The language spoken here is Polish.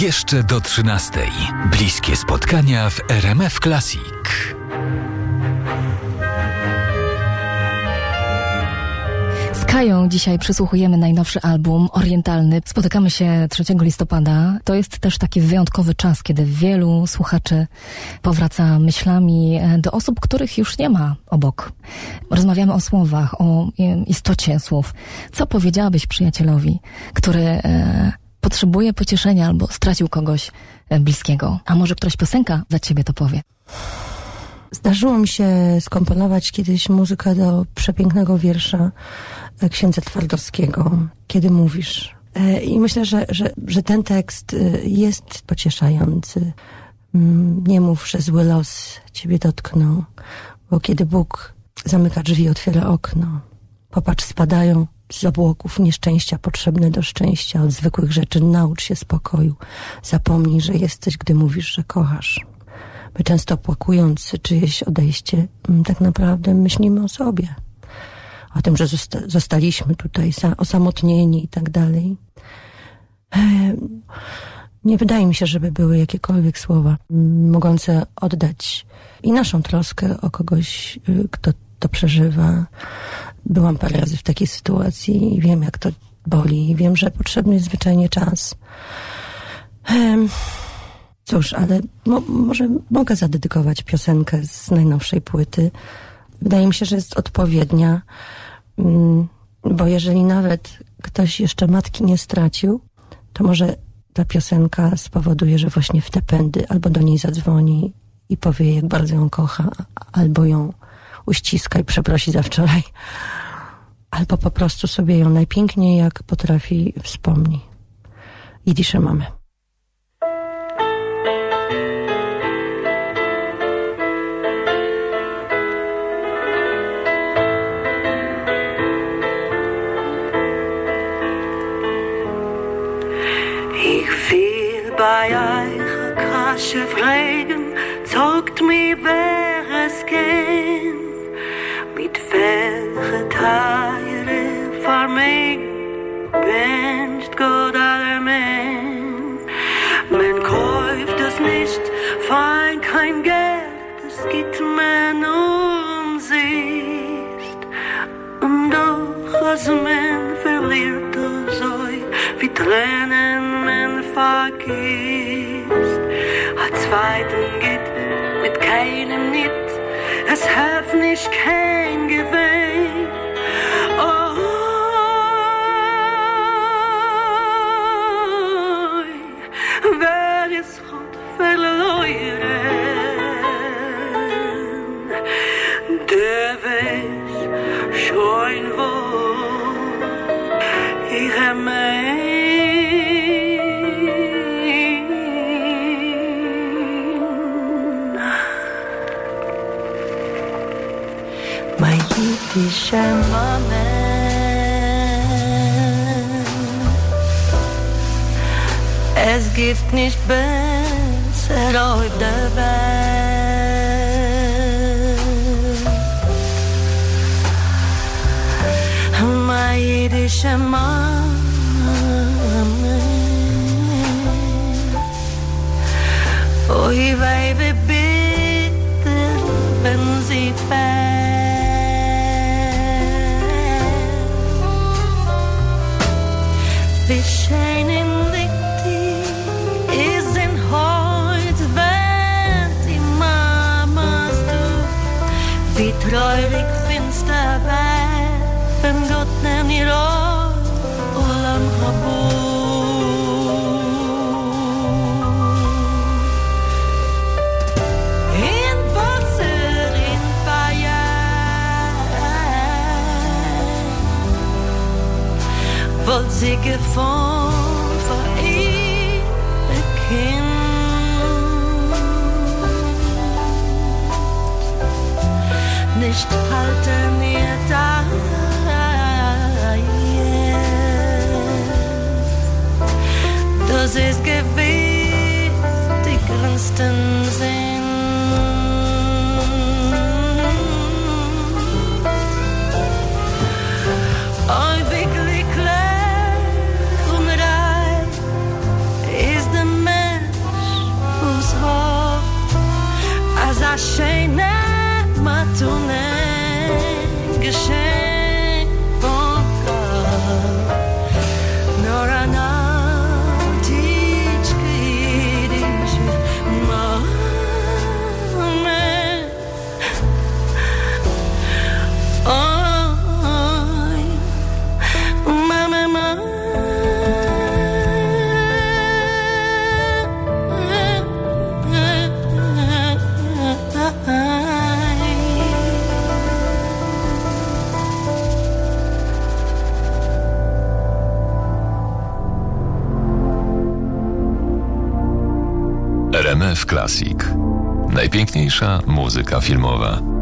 Jeszcze do 13. Bliskie spotkania w RMF Classic. Z Kają dzisiaj przysłuchujemy najnowszy album orientalny. Spotykamy się 3 listopada. To jest też taki wyjątkowy czas, kiedy wielu słuchaczy powraca myślami e, do osób, których już nie ma obok. Rozmawiamy o słowach, o istocie słów. Co powiedziałabyś przyjacielowi, który e, potrzebuje pocieszenia albo stracił kogoś e, bliskiego? A może któraś piosenka za ciebie to powie? Zdarzyło mi się skomponować kiedyś muzykę do przepięknego wiersza księdza Twardowskiego, Kiedy mówisz. E, I myślę, że, że, że ten tekst e, jest pocieszający. Mm, nie mów, że zły los ciebie dotknął, bo kiedy Bóg zamyka drzwi, otwiera okno. Popatrz, spadają z obłoków nieszczęścia potrzebne do szczęścia. Od zwykłych rzeczy naucz się spokoju. Zapomnij, że jesteś, gdy mówisz, że kochasz. My często opłakując czyjeś odejście, mm, tak naprawdę myślimy o sobie. O tym, że zosta zostaliśmy tutaj osamotnieni i tak dalej. Nie wydaje mi się, żeby były jakiekolwiek słowa mm, mogące oddać i naszą troskę o kogoś, y, kto to przeżywa. Byłam parę razy w takiej sytuacji i wiem, jak to boli. Wiem, że potrzebny jest zwyczajnie czas. Cóż, ale mo może mogę zadedykować piosenkę z najnowszej płyty. Wydaje mi się, że jest odpowiednia, mm, bo jeżeli nawet ktoś jeszcze matki nie stracił, to może ta piosenka spowoduje, że właśnie w te pędy albo do niej zadzwoni i powie, jak bardzo ją kocha, albo ją uściska i przeprosi za wczoraj, albo po prostu sobie ją najpiękniej, jak potrafi, wspomni. I disze mamy. bei euch kasche fragen zogt mi wer es ken mit welche teile me. Bencht god aller men men kauft es nicht fein kein geld. Es gibt man um sich und doch was men verliert so wie tränen vergisst. A zweiten geht mit keinem Nit, es hat nicht kein Gewinn. Amen. My Yiddish Es gibt nicht besser auf der Welt. Mein jüdischer Ui, Baby, bitte, wenn sie fällt. Wir scheinen Wie traurig finster sikke form for ihr Kind. Nicht halte mir da Du siehst gewiss die größten Seen. RMF Classic. Najpiękniejsza muzyka filmowa.